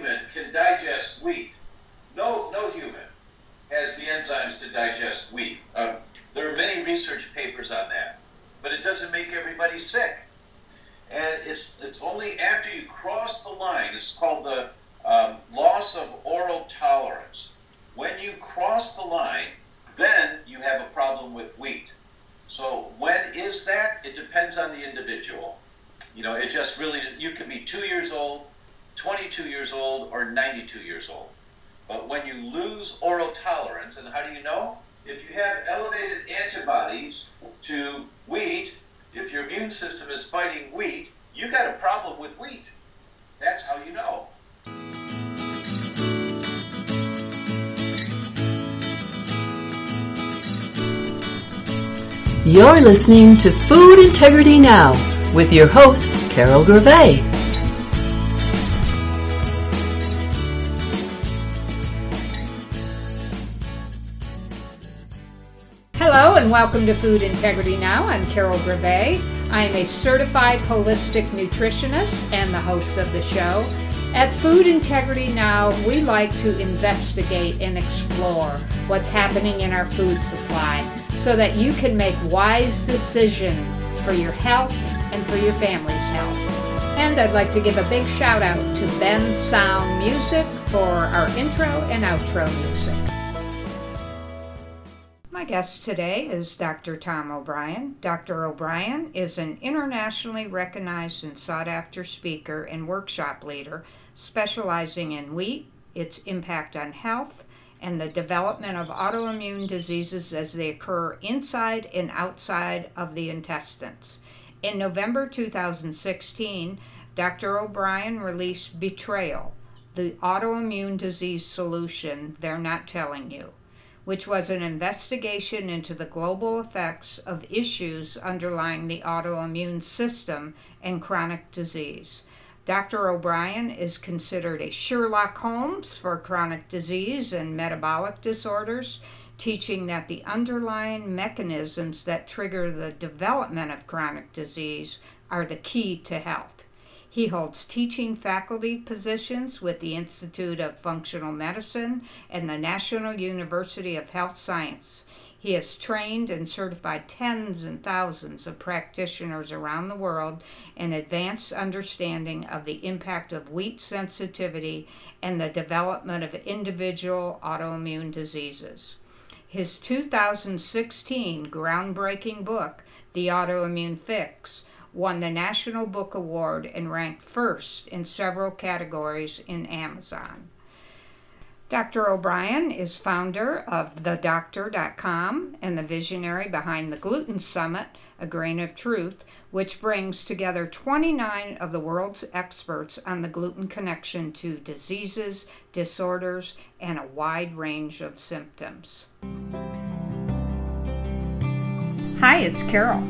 human can digest wheat. No, no human has the enzymes to digest wheat. Um, there are many research papers on that, but it doesn't make everybody sick. And it's, it's only after you cross the line, it's called the um, loss of oral tolerance. When you cross the line, then you have a problem with wheat. So when is that? It depends on the individual. You know, it just really, you can be two years old, 22 years old, or 92 years old. But when you lose oral tolerance, and how do you know? If you have elevated antibodies to wheat, if your immune system is fighting wheat, you got a problem with wheat. That's how you know. You're listening to Food Integrity Now with your host, Carol Gervais. And welcome to Food Integrity Now. I'm Carol Gervais. I am a certified holistic nutritionist and the host of the show. At Food Integrity Now, we like to investigate and explore what's happening in our food supply so that you can make wise decisions for your health and for your family's health. And I'd like to give a big shout out to Bensound Music for our intro and outro music. My guest today is Dr. Tom O'Bryan. Dr. O'Bryan is an internationally recognized and sought after speaker and workshop leader specializing in wheat, its impact on health, and the development of autoimmune diseases as they occur inside and outside of the intestines. In November 2016, Dr. O'Bryan released Betrayal, the autoimmune disease solution they're not telling you which was an investigation into the global effects of issues underlying the autoimmune system and chronic disease. Dr. O'Bryan is considered a Sherlock Holmes for chronic disease and metabolic disorders, teaching that the underlying mechanisms that trigger the development of chronic disease are the key to health. He holds teaching faculty positions with the Institute of Functional Medicine and the National University of Health Science. He has trained and certified tens and thousands of practitioners around the world in advanced understanding of the impact of wheat sensitivity and the development of individual autoimmune diseases. His 2016 groundbreaking book, The Autoimmune Fix, won the National Book Award and ranked first in several categories in Amazon. Dr. O'Bryan is founder of thedr.com and the visionary behind the Gluten Summit, A Grain of Truth, which brings together 29 of the world's experts on the gluten connection to diseases, disorders, and a wide range of symptoms. Hi, it's Carol.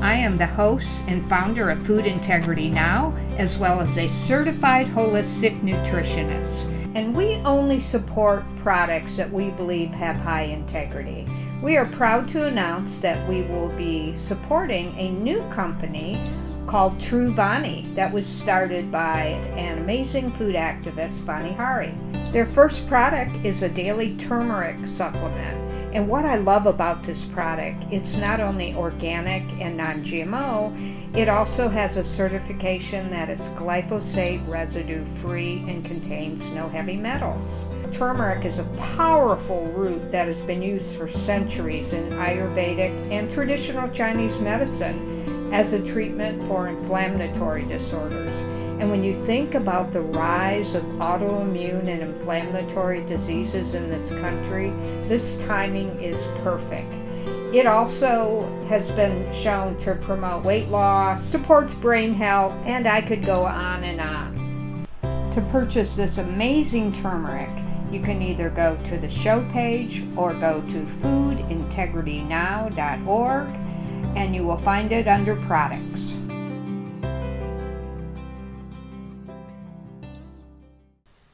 I am the host and founder of Food Integrity Now, as well as a certified holistic nutritionist. And we only support products that we believe have high integrity. We are proud to announce that we will be supporting a new company called Truvani that was started by an amazing food activist, Vani Hari. Their first product is a daily turmeric supplement and what I love about this product, it's not only organic and non GMO, it also has a certification that it's glyphosate residue free and contains no heavy metals. Turmeric is a powerful root that has been used for centuries in Ayurvedic and traditional Chinese medicine as a treatment for inflammatory disorders. And when you think about the rise of autoimmune and inflammatory diseases in this country, this timing is perfect. It also has been shown to promote weight loss, supports brain health, and I could go on and on. To purchase this amazing turmeric, you can either go to the show page or go to foodintegritynow.org and you will find it under products.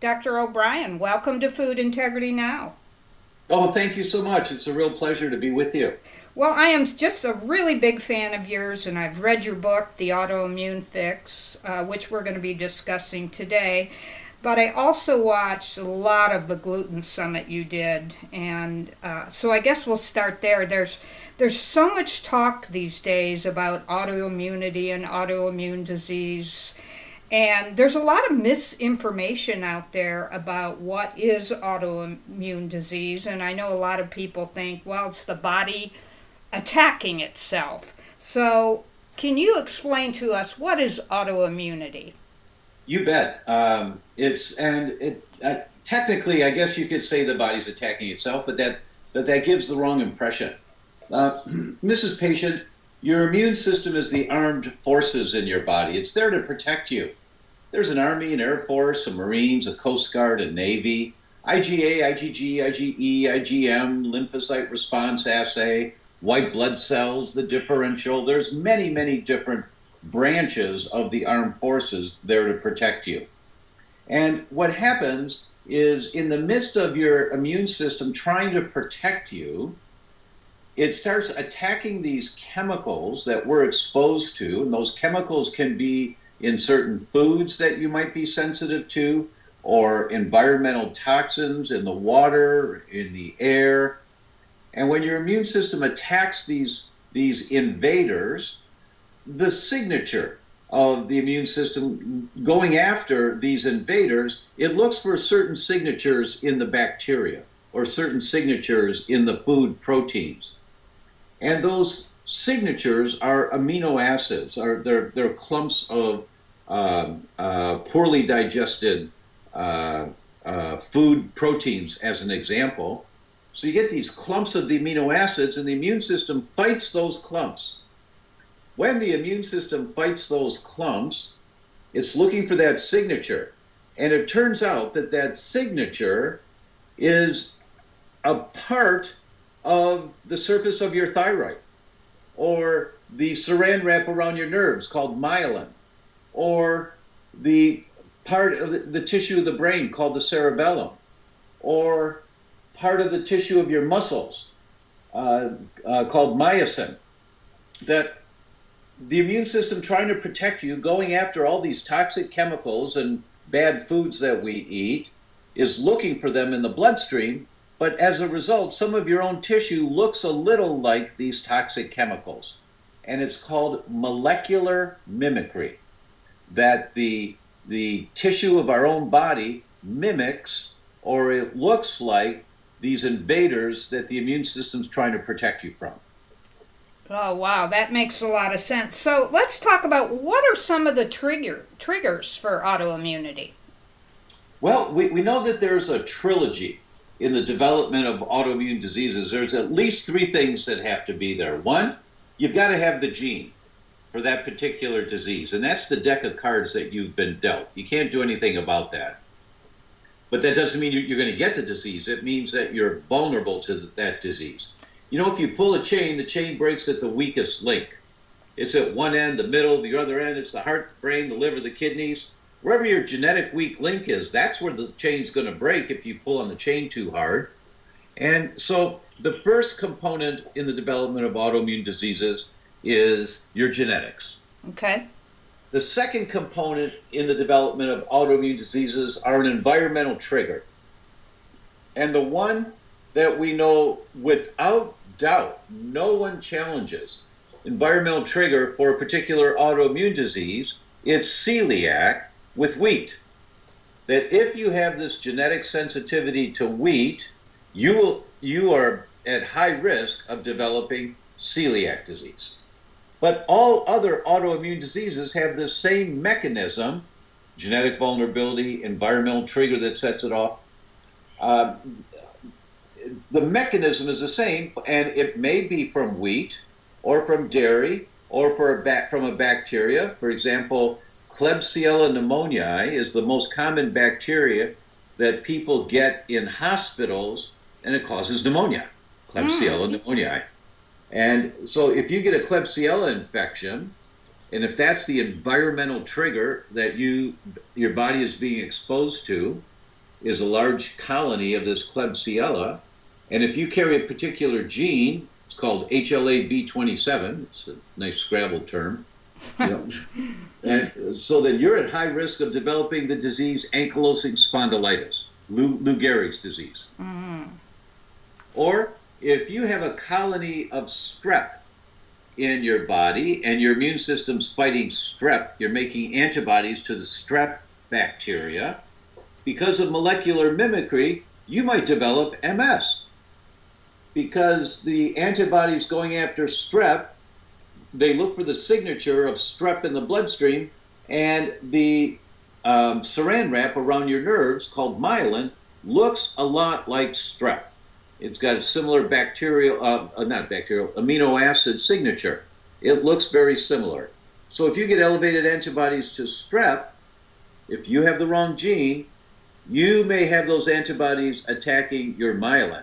Dr. O'Bryan, welcome to Food Integrity Now. Oh, thank you so much. It's a real pleasure to be with you. Well, I am just a really big fan of yours, and I've read your book, The Autoimmune Fix, uh, which we're going to be discussing today. but I also watched a lot of the gluten summit you did, and uh, so I guess we'll start there. There's there's so much talk these days about autoimmunity and autoimmune disease. And there's a lot of misinformation out there about what is autoimmune disease. And I know a lot of people think, well, it's the body attacking itself. So, can you explain to us what is autoimmunity? You bet. Um, it's and it uh, technically, I guess you could say the body's attacking itself, but that but that gives the wrong impression. Uh, Mrs. Patient, your immune system is the armed forces in your body. It's there to protect you. There's an Army, an Air Force, a Marines, a Coast Guard, a Navy, IgA, IgG, IgE, IgM, lymphocyte response assay, white blood cells, the differential. There's many, many different branches of the armed forces there to protect you. And what happens is in the midst of your immune system trying to protect you, it starts attacking these chemicals that we're exposed to, and those chemicals can be in certain foods that you might be sensitive to, or environmental toxins in the water, in the air. And when your immune system attacks these, these invaders, the signature of the immune system going after these invaders, it looks for certain signatures in the bacteria or certain signatures in the food proteins. And those signatures are amino acids, are they're, they're clumps of poorly digested uh, uh, food proteins, as an example. So you get these clumps of the amino acids, and the immune system fights those clumps. When the immune system fights those clumps, it's looking for that signature. And it turns out that that signature is a part of the surface of your thyroid or the saran wrap around your nerves called myelin or the part of the, the, tissue of the brain called the cerebellum or part of the tissue of your muscles uh, uh, called myosin that the immune system trying to protect you going after all these toxic chemicals and bad foods that we eat is looking for them in the bloodstream but as a result, some of your own tissue looks a little like these toxic chemicals. And it's called molecular mimicry, that the, the tissue of our own body mimics or it looks like these invaders that the immune system's trying to protect you from. Oh wow, that makes a lot of sense. So let's talk about what are some of the trigger triggers for autoimmunity. Well, we, we know that there's a trilogy in the development of autoimmune diseases, there's at least three things that have to be there. One, you've got to have the gene for that particular disease, and that's the deck of cards that you've been dealt. You can't do anything about that. But that doesn't mean you're going to get the disease. It means that you're vulnerable to that disease. You know, if you pull a chain, the chain breaks at the weakest link. It's at one end, the middle, the other end. It's the heart, the brain, the liver, the kidneys wherever your genetic weak link is, that's where the chain's going to break if you pull on the chain too hard. And so the first component in the development of autoimmune diseases is your genetics. Okay. The second component in the development of autoimmune diseases are an environmental trigger. And the one that we know without doubt no one challenges environmental trigger for a particular autoimmune disease, it's celiac with wheat. That if you have this genetic sensitivity to wheat, you will you are at high risk of developing celiac disease. But all other autoimmune diseases have the same mechanism genetic vulnerability, environmental trigger that sets it off. Uh, the mechanism is the same, and it may be from wheat or from dairy or a from a bacteria. For example, Klebsiella pneumoniae is the most common bacteria that people get in hospitals, and it causes pneumonia. Klebsiella mm. pneumoniae. And so, if you get a Klebsiella infection, and if that's the environmental trigger that you your body is being exposed to, is a large colony of this Klebsiella, and if you carry a particular gene, it's called HLA-B27. It's a nice Scrabble term You know? and so then you're at high risk of developing the disease ankylosing spondylitis, Lou, Lou Gehrig's disease. Mm-hmm. Or if you have a colony of strep in your body and your immune system's fighting strep, you're making antibodies to the strep bacteria. Because of molecular mimicry, you might develop MS. Because the antibodies going after strep, they look for the signature of strep in the bloodstream, and the um, saran wrap around your nerves, called myelin, looks a lot like strep. It's got a similar bacterial, uh, uh, not bacterial, amino acid signature. It looks very similar. So if you get elevated antibodies to strep, if you have the wrong gene, you may have those antibodies attacking your myelin,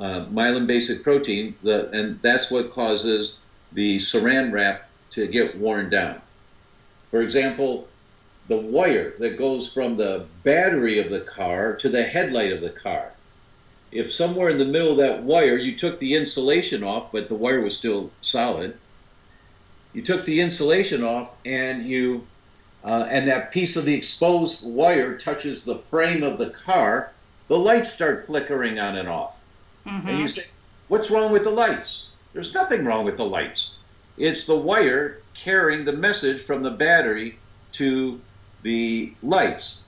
uh, myelin basic protein, the, and that's what causes the saran wrap to get worn down. For example, the wire that goes from the battery of the car to the headlight of the car if somewhere in the middle of that wire you took the insulation off, but the wire was still solid, you took the insulation off and you uh, and that piece of the exposed wire touches the frame of the car, the lights start flickering on and off. Mm-hmm. And you say, What's wrong with the lights? There's nothing wrong with the lights. It's the wire carrying the message from the battery to the lights.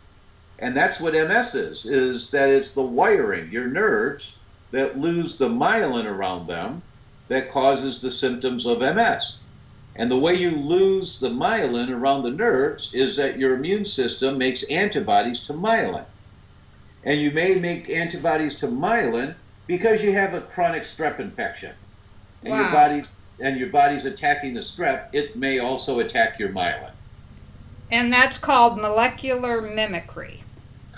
And that's what MS is, is that it's the wiring, your nerves, that lose the myelin around them that causes the symptoms of MS. And the way you lose the myelin around the nerves is that your immune system makes antibodies to myelin. And you may make antibodies to myelin because you have a chronic strep infection. And wow. your body and your body's attacking the strep, it may also attack your myelin. And that's called molecular mimicry.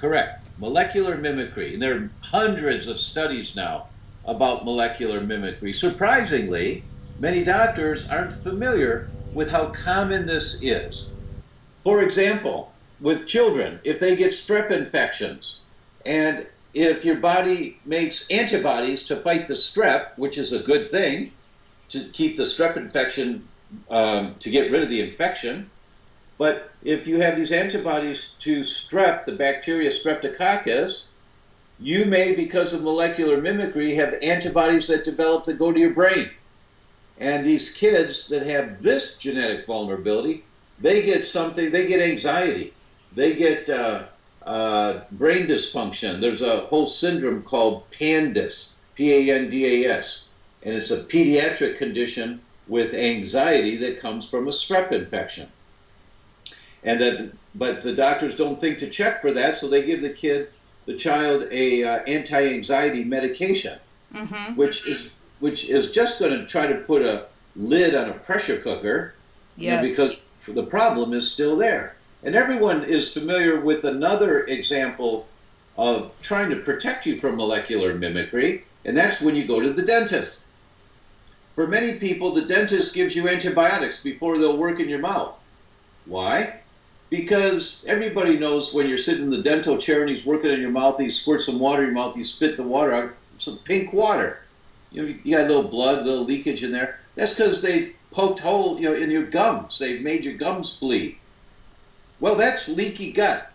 Correct. Molecular mimicry. And there are hundreds of studies now about molecular mimicry. Surprisingly, many doctors aren't familiar with how common this is. For example, with children, if they get strep infections, and if your body makes antibodies to fight the strep, which is a good thing to keep the strep infection, um, to get rid of the infection, but if you have these antibodies to strep, the bacteria streptococcus, you may, because of molecular mimicry, have antibodies that develop that go to your brain. And these kids that have this genetic vulnerability, they get something, they get anxiety, they get uh, uh, brain dysfunction. There's a whole syndrome called PANDAS, P A N D A S, and it's a pediatric condition with anxiety that comes from a strep infection and that but the doctors don't think to check for that, so they give the kid, the child, a uh, anti-anxiety medication, mm-hmm. which is which is just going to try to put a lid on a pressure cooker, yes. you know, because the problem is still there. And everyone is familiar with another example of trying to protect you from molecular mimicry, and that's when you go to the dentist. For many people, the dentist gives you antibiotics before they'll work in your mouth. Why? Because everybody knows when you're sitting in the dental chair and he's working on your mouth, he squirts some water in your mouth, you spit the water out, some pink water. You know, you got a little blood, a little leakage in there. That's because they've poked hole, you know, in your gums. They've made your gums bleed. Well, that's leaky gut.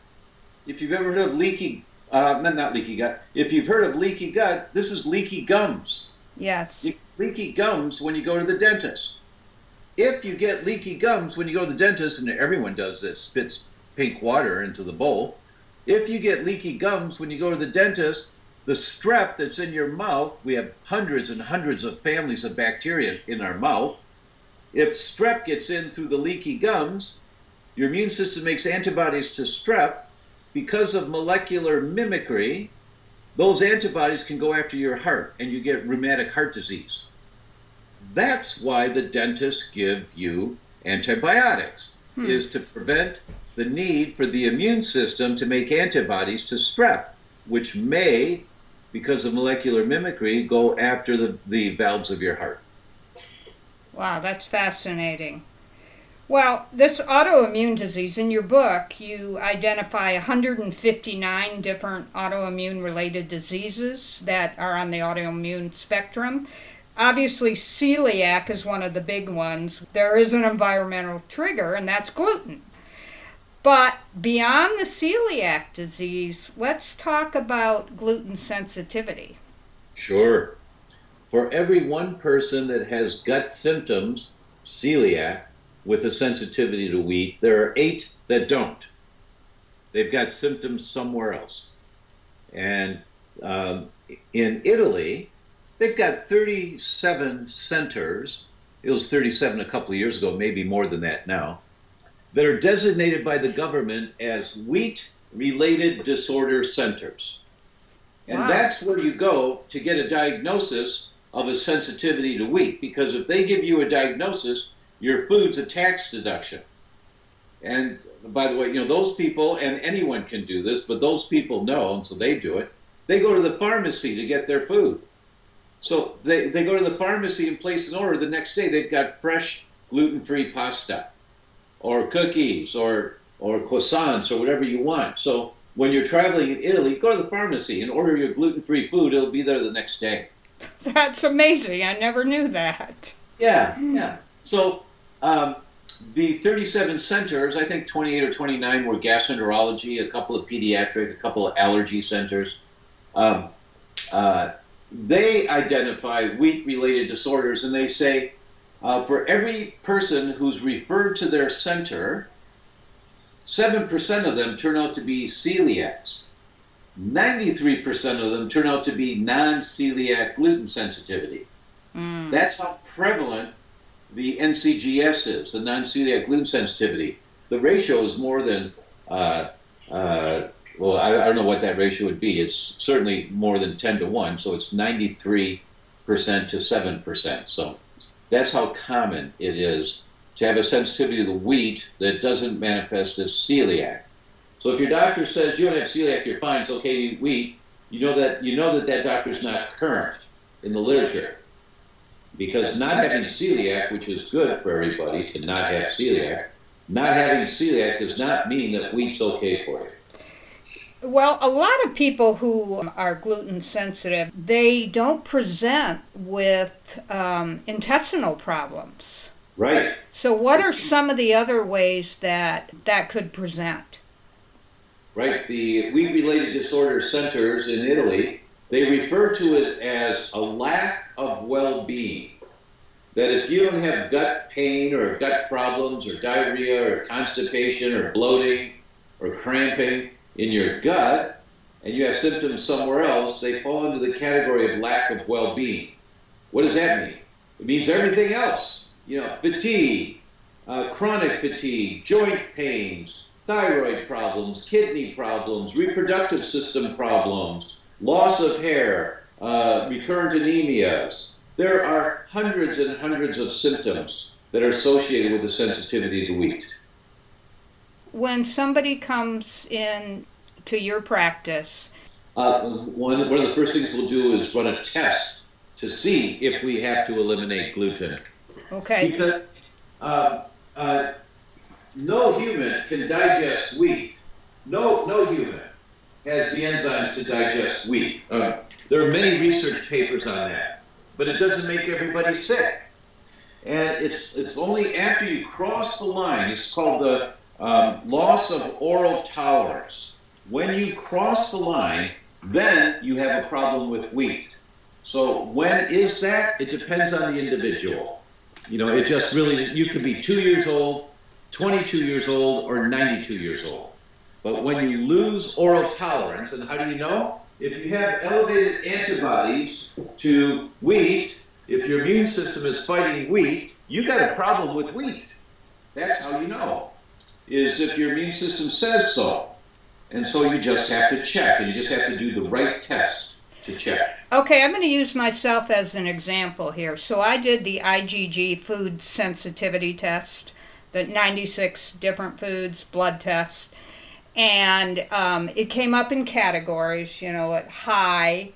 If you've ever heard of leaky, uh, not leaky gut. If you've heard of leaky gut, this is leaky gums. Yes. leaky gums when you go to the dentist if you get leaky gums when you go to the dentist, and everyone does that, spits pink water into the bowl. If you get leaky gums when you go to the dentist, the strep that's in your mouth, we have hundreds and hundreds of families of bacteria in our mouth. If strep gets in through the leaky gums, your immune system makes antibodies to strep. Because of molecular mimicry, those antibodies can go after your heart and you get rheumatic heart disease. That's why the dentists give you antibiotics, hmm. is to prevent the need for the immune system to make antibodies to strep, which may, because of molecular mimicry, go after the, the valves of your heart. Wow, that's fascinating. Well, this autoimmune disease, in your book, you identify 159 different autoimmune related diseases that are on the autoimmune spectrum. Obviously celiac is one of the big ones. There is an environmental trigger, and that's gluten. But beyond the celiac disease, let's talk about gluten sensitivity. Sure. For every one person that has gut symptoms, celiac, with a sensitivity to wheat, there are eight that don't. They've got symptoms somewhere else. And um, in Italy, they've got 37 centers. It was 37 a couple of years ago, maybe more than that now, that are designated by the government as wheat related disorder centers. And wow. that's where you go to get a diagnosis of a sensitivity to wheat, because if they give you a diagnosis, your food's a tax deduction. And by the way, you know, those people, and anyone can do this, but those people know, and so they do it. They go to the pharmacy to get their food. So they, they go to the pharmacy and place an order. The next day, they've got fresh gluten free pasta or cookies or, or croissants or whatever you want. So when you're traveling in Italy, go to the pharmacy and order your gluten free food. It'll be there the next day. That's amazing. I never knew that. Yeah, yeah. So um, the 37 centers, I think 28 or 29 were gastroenterology, a couple of pediatric, a couple of allergy centers. Um, uh, they identify wheat related disorders and they say uh, for every person who's referred to their center, 7% of them turn out to be celiacs. 93% of them turn out to be non celiac gluten sensitivity. Mm. That's how prevalent the NCGS is, the non celiac gluten sensitivity. The ratio is more than uh, uh, well, I, I, don't know what that ratio would be. It's certainly more than 10 to 1, so it's 93% to 7%. So that's how common it is to have a sensitivity to the wheat that doesn't manifest as celiac. So if your doctor says you don't have celiac, you're fine, it's okay to eat wheat, you know that you know that that doctor's not current in the literature. Because not having celiac, which is good for everybody to not have celiac, not having celiac does not mean that wheat's okay for you. Well, a lot of people who are gluten sensitive, they don't present with um, intestinal problems. Right. So, what are some of the other ways that that could present? Right. The wheat related disorder centers in Italy, they refer to it as a lack of well being. That if you don't have gut pain or gut problems or diarrhea or constipation or bloating or cramping, in your gut and you have symptoms somewhere else, they fall into the category of lack of well being. What does that mean? It means everything else. You know, fatigue, uh, chronic fatigue, joint pains, thyroid problems, kidney problems, reproductive system problems, loss of hair, uh, recurrent anemias. There are hundreds and hundreds of symptoms that are associated with the sensitivity to wheat when somebody comes in to your practice? Uh, one, one of the first things we'll do is run a test to see if we have to eliminate gluten. Okay. Because uh, uh, no human can digest wheat. No, no human has the enzymes to digest wheat. Uh, there are many research papers on that, but it doesn't make everybody sick. And it's it's only after you cross the line. It's called the um, loss of oral tolerance. When you cross the line, then you have a problem with wheat. So when is that? It depends on the individual. You know, it just really, you could be two years old, 22 years old, or 92 years old. But when you lose oral tolerance, and how do you know? If you have elevated antibodies to wheat, if your immune system is fighting wheat, you got a problem with wheat. That's how you know is if your immune system says so. And so you just have to check, and you just have to do the right test to check. Okay, I'm going to use myself as an example here. So I did the IgG food sensitivity test, the 96 different foods blood test, and um, it came up in categories, you know, at high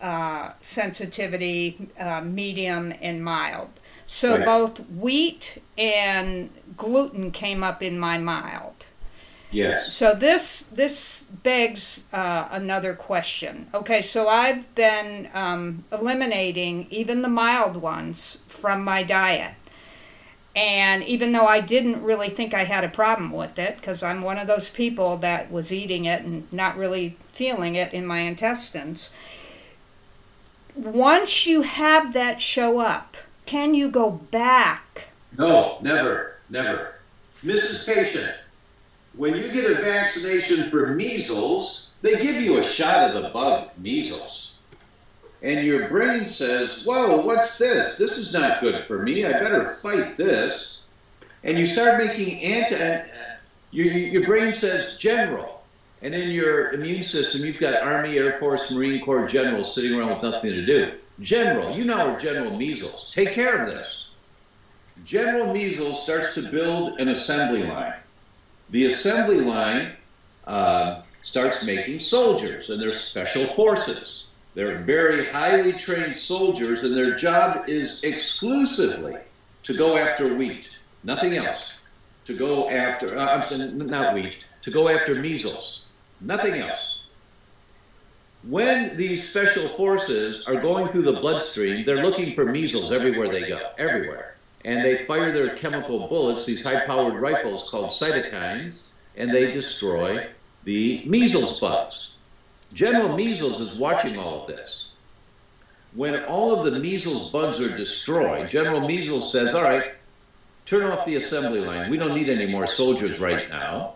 uh, sensitivity, uh, medium, and mild. So right. both wheat and gluten came up in my mild. Yes. So this this begs uh, another question. Okay, so I've been um, eliminating even the mild ones from my diet. And even though I didn't really think I had a problem with it, because I'm one of those people that was eating it and not really feeling it in my intestines, once you have that show up, can you go back? No, never, never. Mrs. Patient, when you get a vaccination for measles, they give you a shot of the bug measles. And your brain says, Whoa, what's this? This is not good for me. I better fight this. And you start making anti. Your, your brain says general. And in your immune system, you've got Army, Air Force, Marine Corps generals sitting around with nothing to do. General, you know General Measles. Take care of this. General Measles starts to build an assembly line. The assembly line uh, starts making soldiers, and they're special forces. They're very highly trained soldiers, and their job is exclusively to go after wheat, nothing else. To go after, uh, I'm saying not wheat, to go after measles, nothing else. When these special forces are going through the bloodstream, they're looking for measles everywhere they go, everywhere and they fire their chemical bullets, these high-powered rifles called cytokines, and they destroy the measles bugs. General Measles is watching all of this. When all of the measles bugs are destroyed, General Measles says, all right, turn off the assembly line. We don't need any more soldiers right now.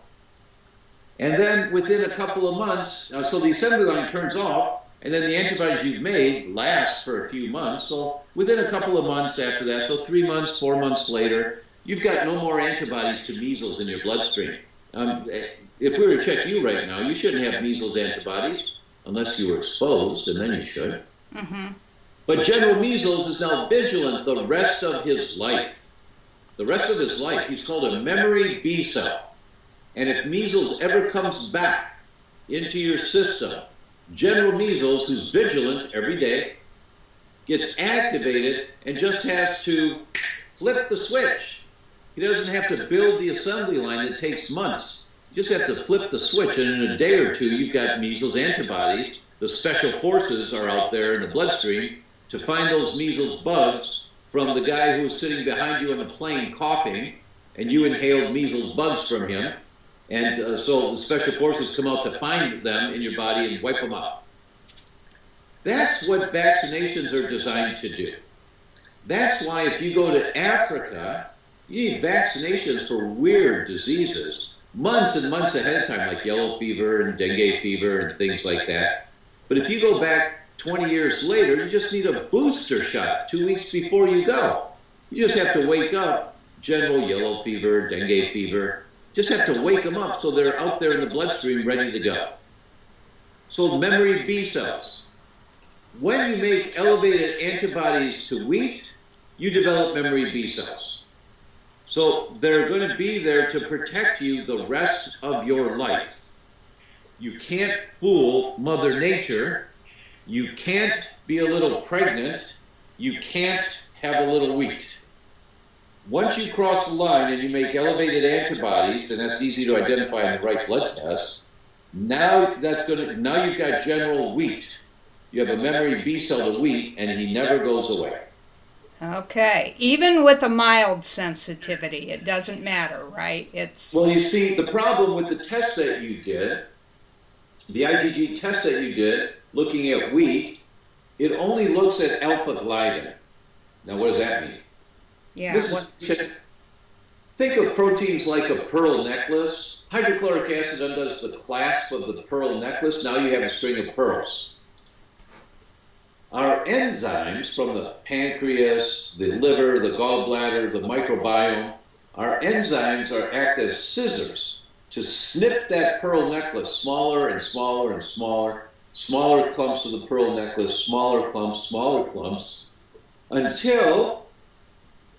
And then within a couple of months, uh, so the assembly line turns off, and then the antibodies you've made last for a few months. So within a couple of months after that, so three months, four months later, you've got no more antibodies to measles in your bloodstream. Um, if we were to check you right now, you shouldn't have measles antibodies unless you were exposed, and then you should. Mm-hmm. But General Measles is now vigilant the rest of his life. The rest of his life, he's called a memory B cell. And if measles ever comes back into your system, General Measles, who's vigilant every day, gets activated and just has to flip the switch. He doesn't have to build the assembly line that takes months. You just have to flip the switch, and in a day or two, you've got measles antibodies. The special forces are out there in the bloodstream to find those measles bugs from the guy who was sitting behind you on the plane coughing, and you inhaled measles bugs from him. And uh, so the special forces come out to find them in your body and wipe them out. That's what vaccinations are designed to do. That's why if you go to Africa, you need vaccinations for weird diseases months and months ahead of time, like yellow fever and dengue fever and things like that. But if you go back 20 years later, you just need a booster shot two weeks before you go. You just have to wake up general yellow fever, dengue fever, just have to wake them up so they're out there in the bloodstream ready to go. So memory B cells. When you make elevated antibodies to wheat, you develop memory B cells. So they're going to be there to protect you the rest of your life. You can't fool Mother Nature. You can't be a little pregnant. You can't have a little wheat. Once you cross the line and you make elevated antibodies, and that's easy to identify in the right blood test, now that's going to now you've got general wheat. You have a memory B cell to wheat, and he never goes away. Okay, even with a mild sensitivity, it doesn't matter, right? It's well, you see, the problem with the test that you did, the IgG test that you did, looking at wheat, it only looks at alpha gliadin. Now, what does that mean? Yeah. Is, think of proteins like a pearl necklace. Hydrochloric acid undoes the clasp of the pearl necklace. Now you have a string of pearls. Our enzymes from the pancreas, the liver, the gallbladder, the microbiome, our enzymes are act as scissors to snip that pearl necklace smaller and smaller and smaller, smaller clumps of the pearl necklace, smaller clumps, smaller clumps, until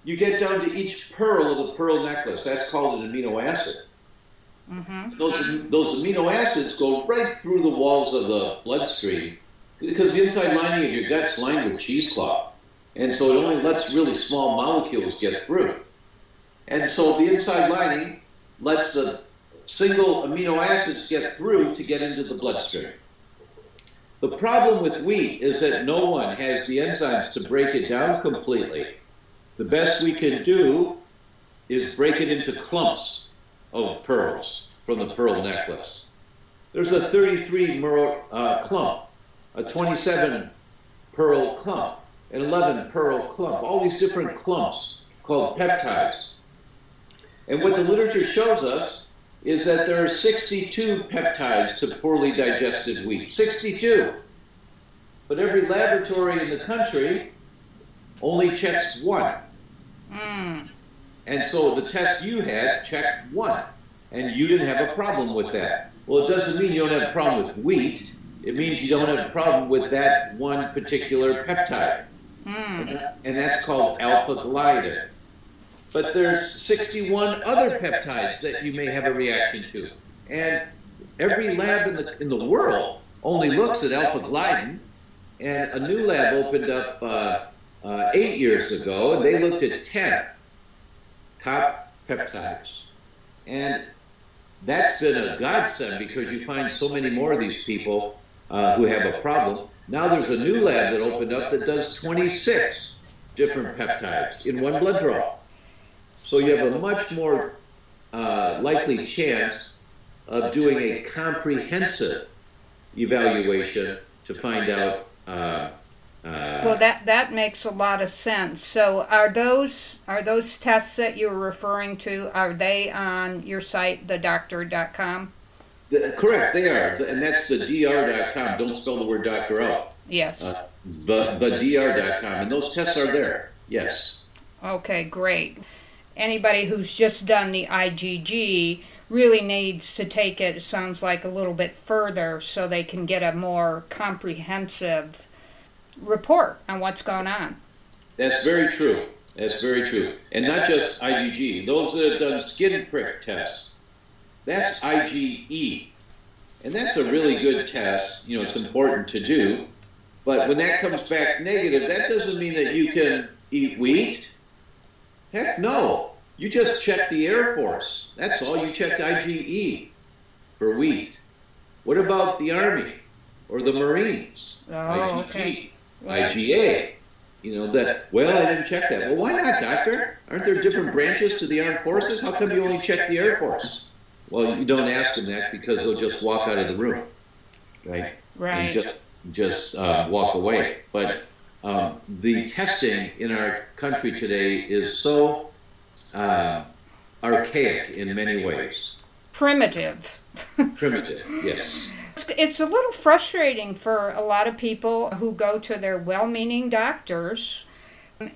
you get down to each pearl of the pearl necklace. That's called an amino acid. Mm-hmm. Those, those amino acids go right through the walls of the bloodstream because the inside lining of your gut's lined with cheesecloth. And so it only lets really small molecules get through. And so the inside lining lets the single amino acids get through to get into the bloodstream. The problem with wheat is that no one has the enzymes to break it down completely. The best we can do is break it into clumps of pearls from the pearl necklace. There's a 33 mer- uh, clump, a 27 pearl clump, an 11 pearl clump, all these different clumps called peptides. And what the literature shows us is that there are 62 peptides to poorly digested wheat. 62. But every laboratory in the country only checks one. Mm. And so the test you had checked one, and you didn't have a problem with that. Well, it doesn't mean you don't have a problem with wheat. It means you don't have a problem with that one particular peptide. Mm. And that's called alpha gliadin. But there's 61 other peptides that you may have a reaction to. And every lab in the, in the world only looks at alpha gliadin. And a new lab opened up uh, uh, eight years ago, they looked at 10 top peptides. And that's been a godsend because you find so many more of these people uh, who have a problem. Now there's a new lab that opened up that does 26 different peptides in one blood draw. So you have a much more uh, likely chance of doing a comprehensive evaluation to find out. Uh, uh, Well, that that makes a lot of sense. So, are those are those tests that you're referring to? Are they on your site, thedr.com? the, correct, they are, and that's the dr.com. Don't spell the word doctor out. Yes. Uh, the the dr.com, and those tests are there. Yes. Okay, great. Anybody who's just done the IgG really needs to take it, it sounds like, a little bit further so they can get a more comprehensive report on what's going on. That's very true. That's very true. And not just IgG. Those that have done skin prick tests, that's IgE. And that's a really good test. You know, it's important to do. But when that comes back negative, that doesn't mean that you can eat wheat. Heck no. You just check the Air Force. That's all. You checked IgE for wheat. What about the Army or the Marines? Oh, okay. IGA. You know that. Well, I didn't check that. Well, why not, doctor? Aren't there different branches to the armed forces? How come you only check the Air Force? Well, you don't ask them that because they'll just walk out of the room, right? Right. And just just uh, walk away. But um, the testing in our country today is so uh, archaic in many ways. Primitive. Primitive, yes. It's, it's a little frustrating for a lot of people who go to their well meaning doctors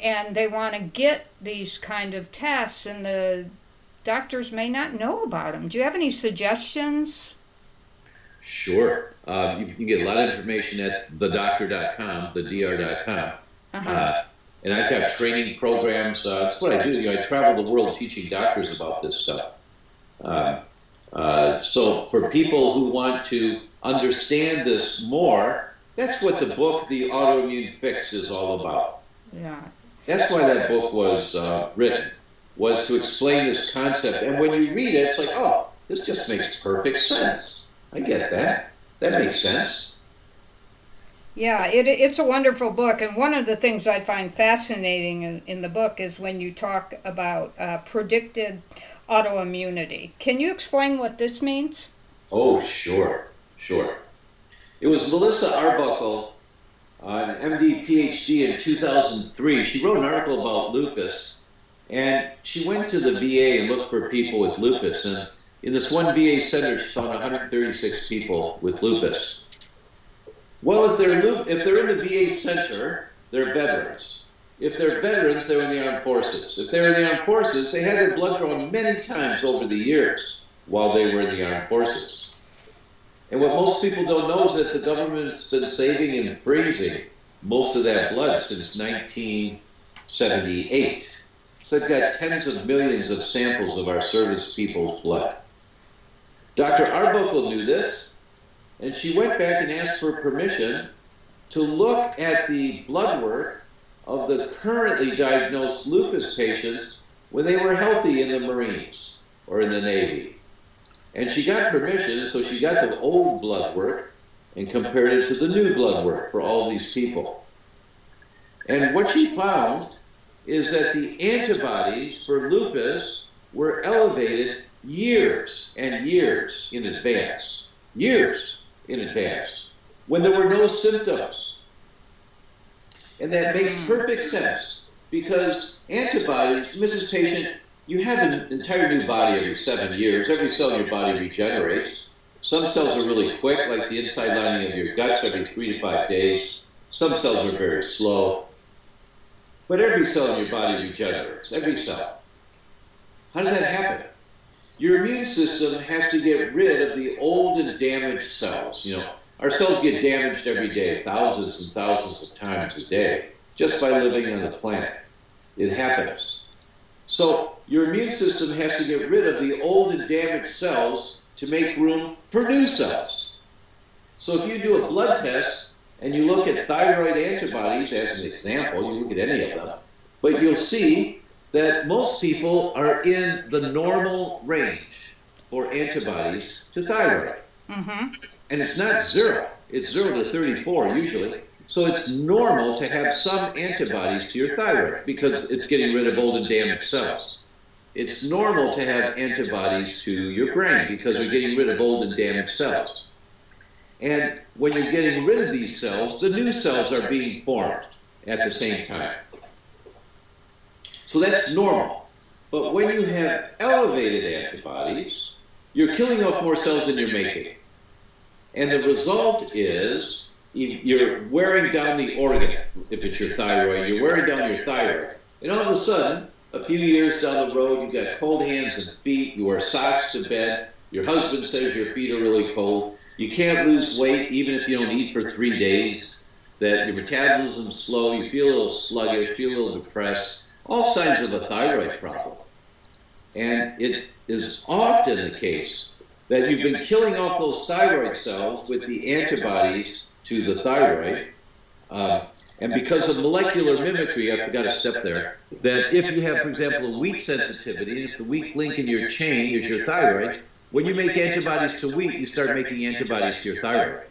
and they want to get these kind of tests, and the doctors may not know about them. Do you have any suggestions? Sure. Um, you can get a lot of information at thedr.com, the dr.com. Uh-huh. Uh, and I've got training programs. Uh, that's what I do. You know, I travel the world teaching doctors about this stuff. Uh, uh, so for people who want to understand this more, that's what the book, The Autoimmune Fix, is all about. yeah. That's why that book was uh, written, was to explain this concept. And when you read it, it's like, oh, this just makes perfect sense. I get that. That makes sense. Yeah, it, it's a wonderful book. And one of the things I find fascinating in, in the book is when you talk about uh, predicted autoimmunity. Can you explain what this means? Oh, sure, sure. It was Melissa Arbuckle, uh, an MD PhD in 2003. She wrote an article about lupus, and she went to the VA and looked for people with lupus. And in this one VA center, she found 136 people with lupus. Well, if they're if they're in the VA center, they're veterans. If they're veterans, they're in the armed forces. If they're in the armed forces, they had their blood drawn many times over the years while they were in the armed forces. And what most people don't know is that the government's been saving and freezing most of that blood since 1978. So they've got tens of millions of samples of our service people's blood. Dr. Arbuckle knew this, and she went back and asked for permission to look at the blood work of the currently diagnosed lupus patients when they were healthy in the Marines or in the Navy. And she got permission, so she got the old blood work and compared it to the new blood work for all these people. And what she found is that the antibodies for lupus were elevated years and years in advance. Years in advance. When there were no symptoms. And that makes hmm. perfect sense because antibodies, Mrs. Patient, you have an entire new body every seven years. Every cell in your body regenerates. Some cells are really quick, like the inside lining of your guts every three to five days. Some cells are very slow. But every cell in your body regenerates, every cell. How does that happen? Your immune system has to get rid of the old and damaged cells. You know, our cells get damaged every day, thousands and thousands of times a day, just by living on the planet. It happens. So your immune system has to get rid of the old and damaged cells to make room for new cells. So if you do a blood test and you look at thyroid antibodies as an example, you look at any of them, but you'll see that most people are in the normal range for antibodies to thyroid. Mm-hmm. And it's not zero, it's zero to 34 usually. So it's normal to have some antibodies to your thyroid because it's getting rid of old and damaged cells. It's normal to have antibodies to your brain because you're getting rid of old and damaged cells. And when you're getting rid of these cells, the new cells are being formed at the same time. So that's normal. But when you have elevated antibodies, you're killing off more cells than you're making. And the result is you're wearing down the organ. If it's your thyroid, you're wearing down your thyroid. And all of a sudden, a few years down the road, you've got cold hands and feet. You wear socks to bed. Your husband says your feet are really cold. You can't lose weight even if you don't eat for three days. That your metabolism's slow. You feel a little sluggish. Feel a little depressed. All signs of a thyroid problem. And it is often the case that you've been killing off those thyroid cells with the antibodies to the thyroid. Uh, and because of molecular mimicry, I forgot a step there, that if you have, for example, a wheat sensitivity, and if the weak link in your chain is your thyroid, when you make antibodies to wheat, you start making antibodies to your thyroid.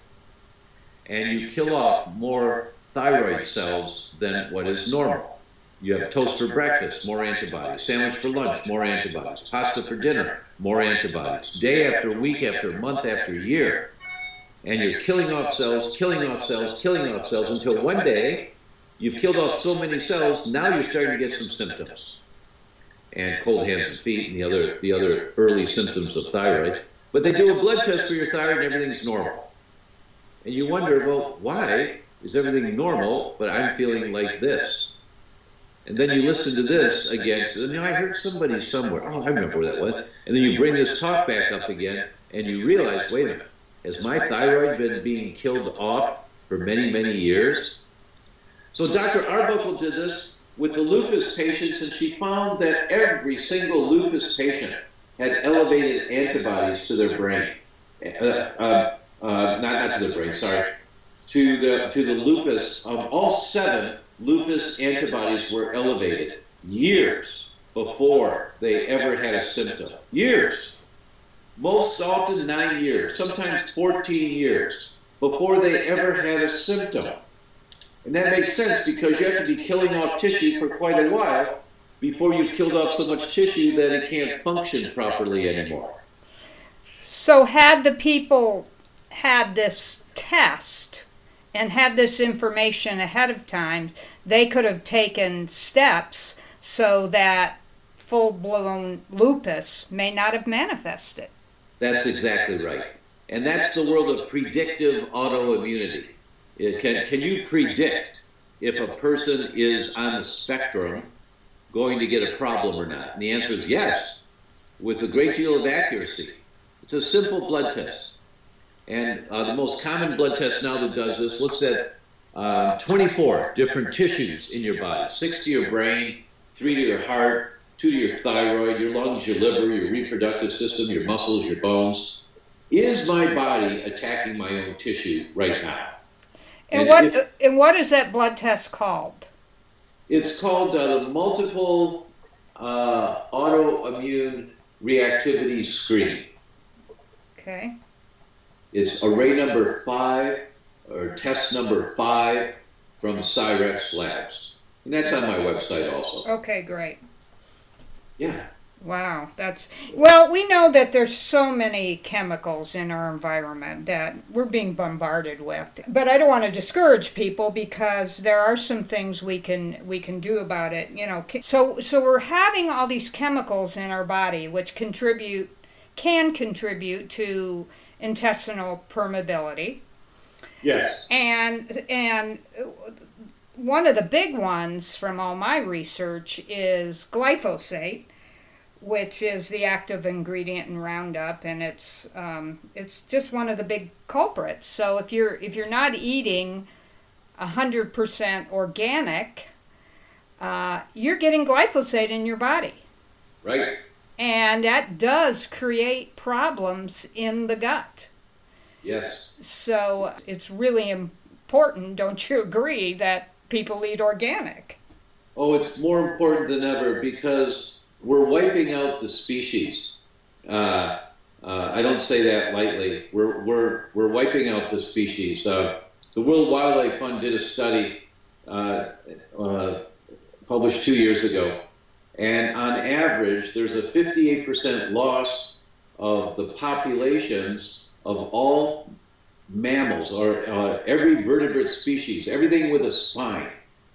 And you kill off more thyroid cells than what is normal. You have toast for breakfast, more antibodies. Sandwich for lunch, more antibodies. Pasta for dinner, more antibodies. Day after week after month after year, and you're killing off cells, killing off cells, killing off cells until one day you've killed off so many cells, now you're starting to get some symptoms. And cold hands and feet and the other the other early symptoms of thyroid. But they do a blood test for your thyroid and everything's normal. And you wonder, well, why is everything normal, but I'm feeling like this? And then you listen to this again. And I heard somebody somewhere. Oh, I remember where that was. And then you bring this talk back up again, and you realize, wait a minute has my thyroid been being killed off for many, many years? So Dr. Arbuckle did this with the lupus patients, and she found that every single lupus patient had elevated antibodies to their brain. Uh, uh, uh, not, not to the brain, sorry. To the, to the lupus, um, all seven lupus antibodies were elevated years before they ever had a symptom. Years most often nine years, sometimes 14 years, before they ever had a symptom. And that makes sense because you have to be killing off tissue for quite a while before you've killed off so much tissue that it can't function properly anymore. So, had the people had this test and had this information ahead of time, they could have taken steps so that full blown lupus may not have manifested. That's exactly right. And that's the world of predictive autoimmunity. Can, can you predict if a person is on the spectrum going to get a problem or not? And the answer is yes, with a great deal of accuracy. It's a simple blood test. And uh, the most common blood test now that does this looks at uh, 24 different tissues in your body six to your brain, three to your heart, to your thyroid, your lungs, your liver, your reproductive system, your muscles, your bones. Is my body attacking my own tissue right now? And, and what and what is that blood test called? It's called uh, the multiple uh, autoimmune reactivity screen. Okay. It's array number five or test number five from Cyrex Labs. And that's on my website also. Okay, great. Yeah. Wow, that's well. We know that there's so many chemicals in our environment that we're being bombarded with. But I don't want to discourage people because there are some things we can we can do about it. You know, so so we're having all these chemicals in our body which contribute can contribute to intestinal permeability. Yes. And and one of the big ones from all my research is glyphosate which is the active ingredient in Roundup, and it's um, it's just one of the big culprits. So if you're if you're not eating hundred percent organic, uh, you're getting glyphosate in your body. Right. And that does create problems in the gut. Yes. So it's really important, don't you agree, that people eat organic? Oh, it's more important than ever because we're wiping out the species. Uh, uh, I don't say that lightly. We're, we're, we're wiping out the species. Uh, the World Wildlife Fund did a study uh, uh, published two years ago, and on average, there's a 58% loss of the populations of all mammals or uh, every vertebrate species, everything with a spine.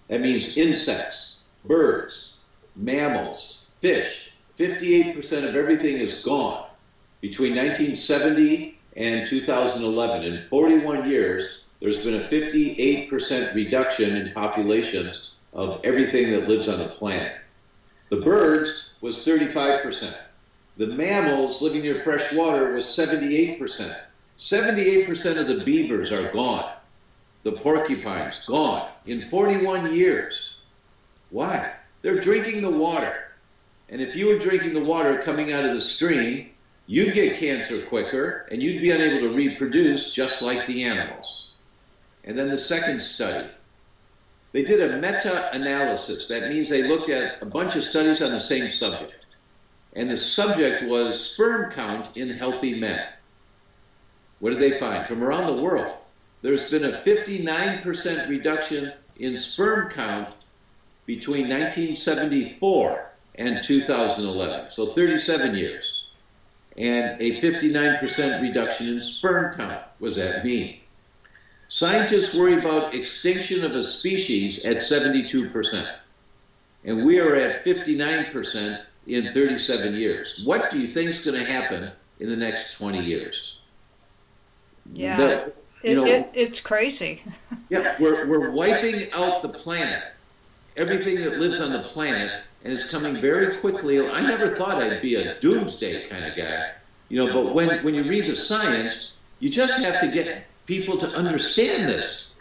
That means insects, birds, mammals, fish. 58% of everything is gone. Between 1970 and 2011, in 41 years, there's been a 58% reduction in populations of everything that lives on the planet. The birds was 35%. The mammals living near fresh water was 78%. 78% of the beavers are gone. The porcupines, gone in 41 years. Why? They're drinking the water. And if you were drinking the water coming out of the stream, you'd get cancer quicker and you'd be unable to reproduce just like the animals. And then the second study, they did a meta analysis. That means they looked at a bunch of studies on the same subject. And the subject was sperm count in healthy men. What did they find? From around the world, there's been a 59% reduction in sperm count between 1974 and 2011. So 37 years. And a 59% reduction in sperm count was that mean. Scientists worry about extinction of a species at 72%. And we are at 59% in 37 years. What do you think is going to happen in the next 20 years? Yeah, the, it, know, it, it's crazy. yeah, we're, we're wiping out the planet. Everything that lives on the planet and it's coming very quickly. I never thought I'd be a doomsday kind of guy, you know. But when when you read the science, you just have to get people to understand this,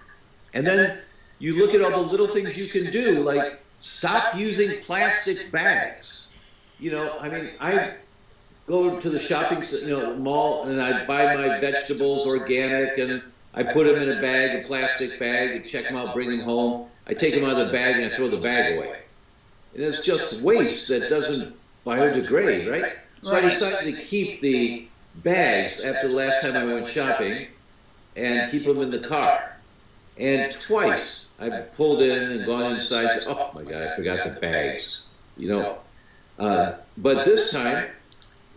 and then you look at all the little things you can do, like stop using plastic bags. You know, I mean, I go to the shopping, you know, mall, and I buy my vegetables organic, and I put them in a bag, a plastic bag, and check them out, bring them home. I take them out of the bag and I throw the bag away. And it's just waste that doesn't biodegrade, right? So I decided to keep the bags after the last time I went shopping and keep them in the car. And twice I've pulled in and gone inside and said, oh my God, I forgot the bags. You know, uh, but this time,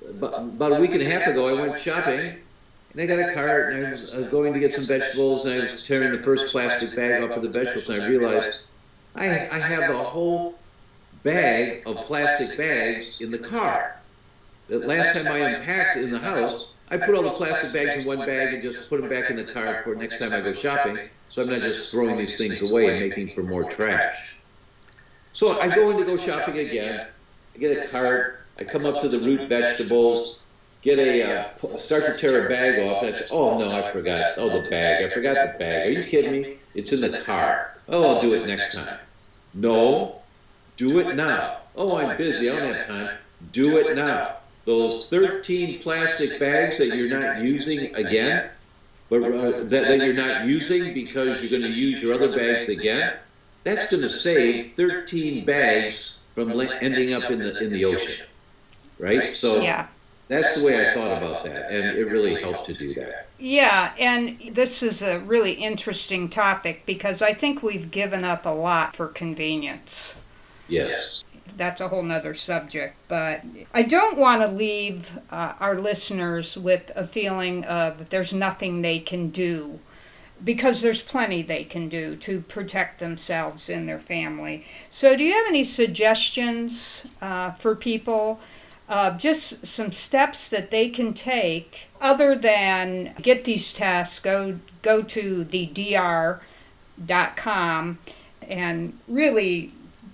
about a week and a half ago, I went shopping and I got a cart and I was uh, going to get some vegetables and I was tearing the first plastic bag off of the vegetables and I realized I, I have a whole bag of plastic bags in the car. The last time I unpacked in the house, I put all the plastic bags in one bag and just put them back in the car for next time I go shopping, so I'm not just throwing these things away and making for more trash. So I go in to go shopping again. I get a cart. I come up to the root vegetables, get a uh, start to tear a bag off, and I say, "Oh no, I forgot. Oh, the bag. I forgot the bag. Are you kidding me? It's in the car. Oh, I'll do it next time." No, do it now. Oh, I'm busy. I don't have time. Do it now. Those 13 plastic bags that you're not using again, but uh, that, that you're not using because you're going to use your other bags again, that's going to save 13 bags from ending up in the in the ocean, right? So yeah. that's the way I thought about that, and it really helped to do that. Yeah, and this is a really interesting topic because I think we've given up a lot for convenience. Yes. That's a whole nother subject, but I don't want to leave uh, our listeners with a feeling of there's nothing they can do because there's plenty they can do to protect themselves and their family. So, do you have any suggestions uh, for people uh, just some steps that they can take other than get these tests, go, go to thedr.com and really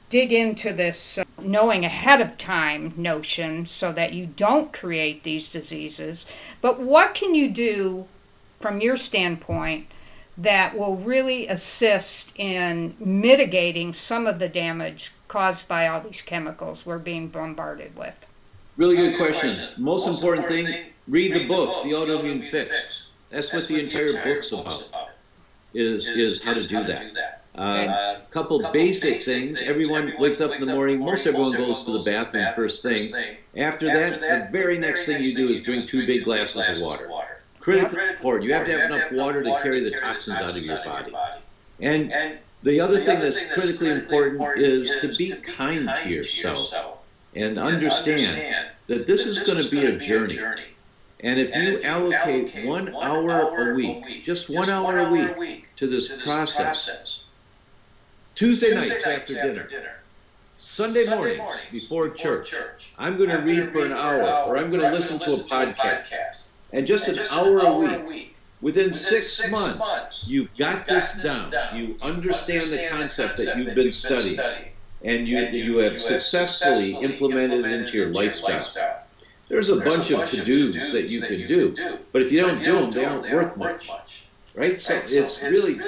dig into this uh, knowing ahead of time notion so that you don't create these diseases. But what can you do from your standpoint that will really assist in mitigating some of the damage caused by all these chemicals we're being bombarded with? Really good question. Most important thing, read the book, The Autoimmune Fix. That's what the entire book's about. Is is how to do that. A uh, couple basic things. Everyone wakes up in the morning. Most everyone goes to the bathroom first thing. After that, the very next thing you do is drink two big glasses of water. Critically important. You have to have enough water to carry the toxins out of your body. And the other thing that's critically important is to be kind to yourself and understand that this is going to be a journey. And if you allocate one hour a week, just one hour a week to this process, Tuesday nights after dinner, Sunday mornings before church, I'm going to read for an hour or I'm going to listen to a podcast. And just an hour a week. Within six months, you've got this down. You understand the concept that you've been studying and you, you have successfully implemented it into your lifestyle. There's a bunch of to-dos that you can do, but if you don't do them, they aren't worth much, right? So it's really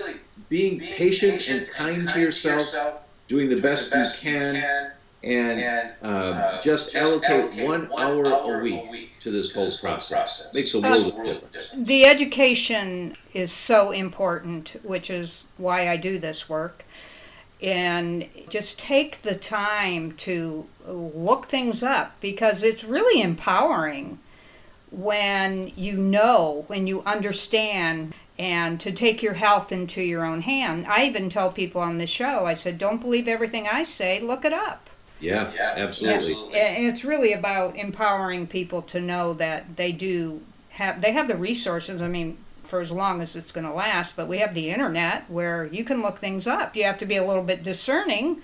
being patient and kind to yourself, doing the best you can, and uh, just allocate one hour a week to this whole process. Makes a world of difference. The education is so important, which is why I do this work and just take the time to look things up because it's really empowering when you know, when you understand, and to take your health into your own hand. I even tell people on the show, I said, don't believe everything I say, look it up. Yeah, absolutely. Yeah. And it's really about empowering people to know that they do have they have the resources. I mean, for as long as it's going to last. But we have the internet where you can look things up. You have to be a little bit discerning,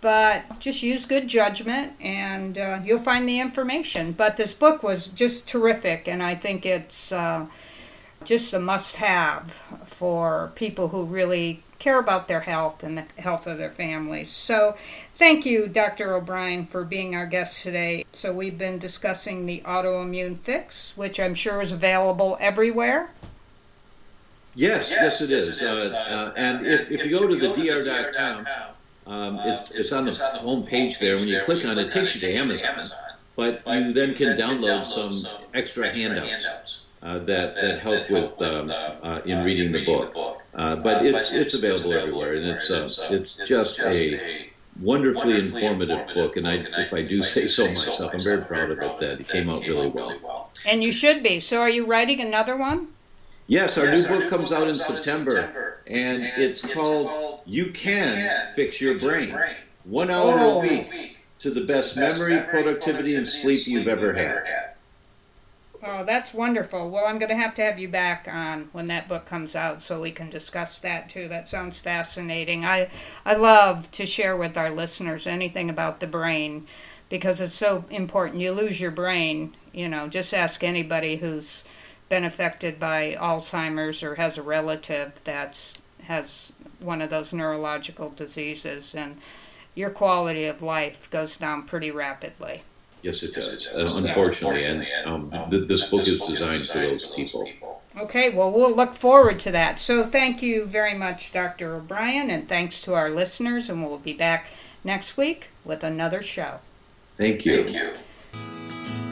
but just use good judgment and uh, you'll find the information. But this book was just terrific, and I think it's uh, just a must have for people who really care about their health and the health of their families. So, thank you, Dr. O'Bryan, for being our guest today. So, we've been discussing the autoimmune fix, which I'm sure is available everywhere. Yes, yes, it is. Uh, uh, and if, if you go to thedr.com, um, it's, it's on the home page there. When you click on it, it takes you to Amazon. But you then can download some extra handouts uh, that, that help with um, uh, in reading the book. Uh, but it's, it's available everywhere, and it's, uh, it's just a wonderfully informative book. And I, if I do say so myself, I'm very proud of it that it came out really well. And you should be. So, are you writing another one? Yes, our yes, new our book new comes, book out, in out in September, and, and it's, it's called, called You Can, Can Fix Your, Brain. Your Brain. One hour oh. a week to the best, the best memory, memory, productivity, and sleep, sleep you've ever had. had. Oh, that's wonderful. Well, I'm going to have to have you back on when that book comes out so we can discuss that too. That sounds fascinating. I I love to share with our listeners anything about the brain because it's so important. You lose your brain, you know, just ask anybody who's been affected by Alzheimer's or has a relative that's has one of those neurological diseases and your quality of life goes down pretty rapidly. Yes, it does. Uh, unfortunately, and um, th- this book is designed for those people. Okay, well, we'll look forward to that. So, thank you very much, Dr. O'Bryan, and thanks to our listeners, and we'll be back next week with another show. Thank you. Thank you.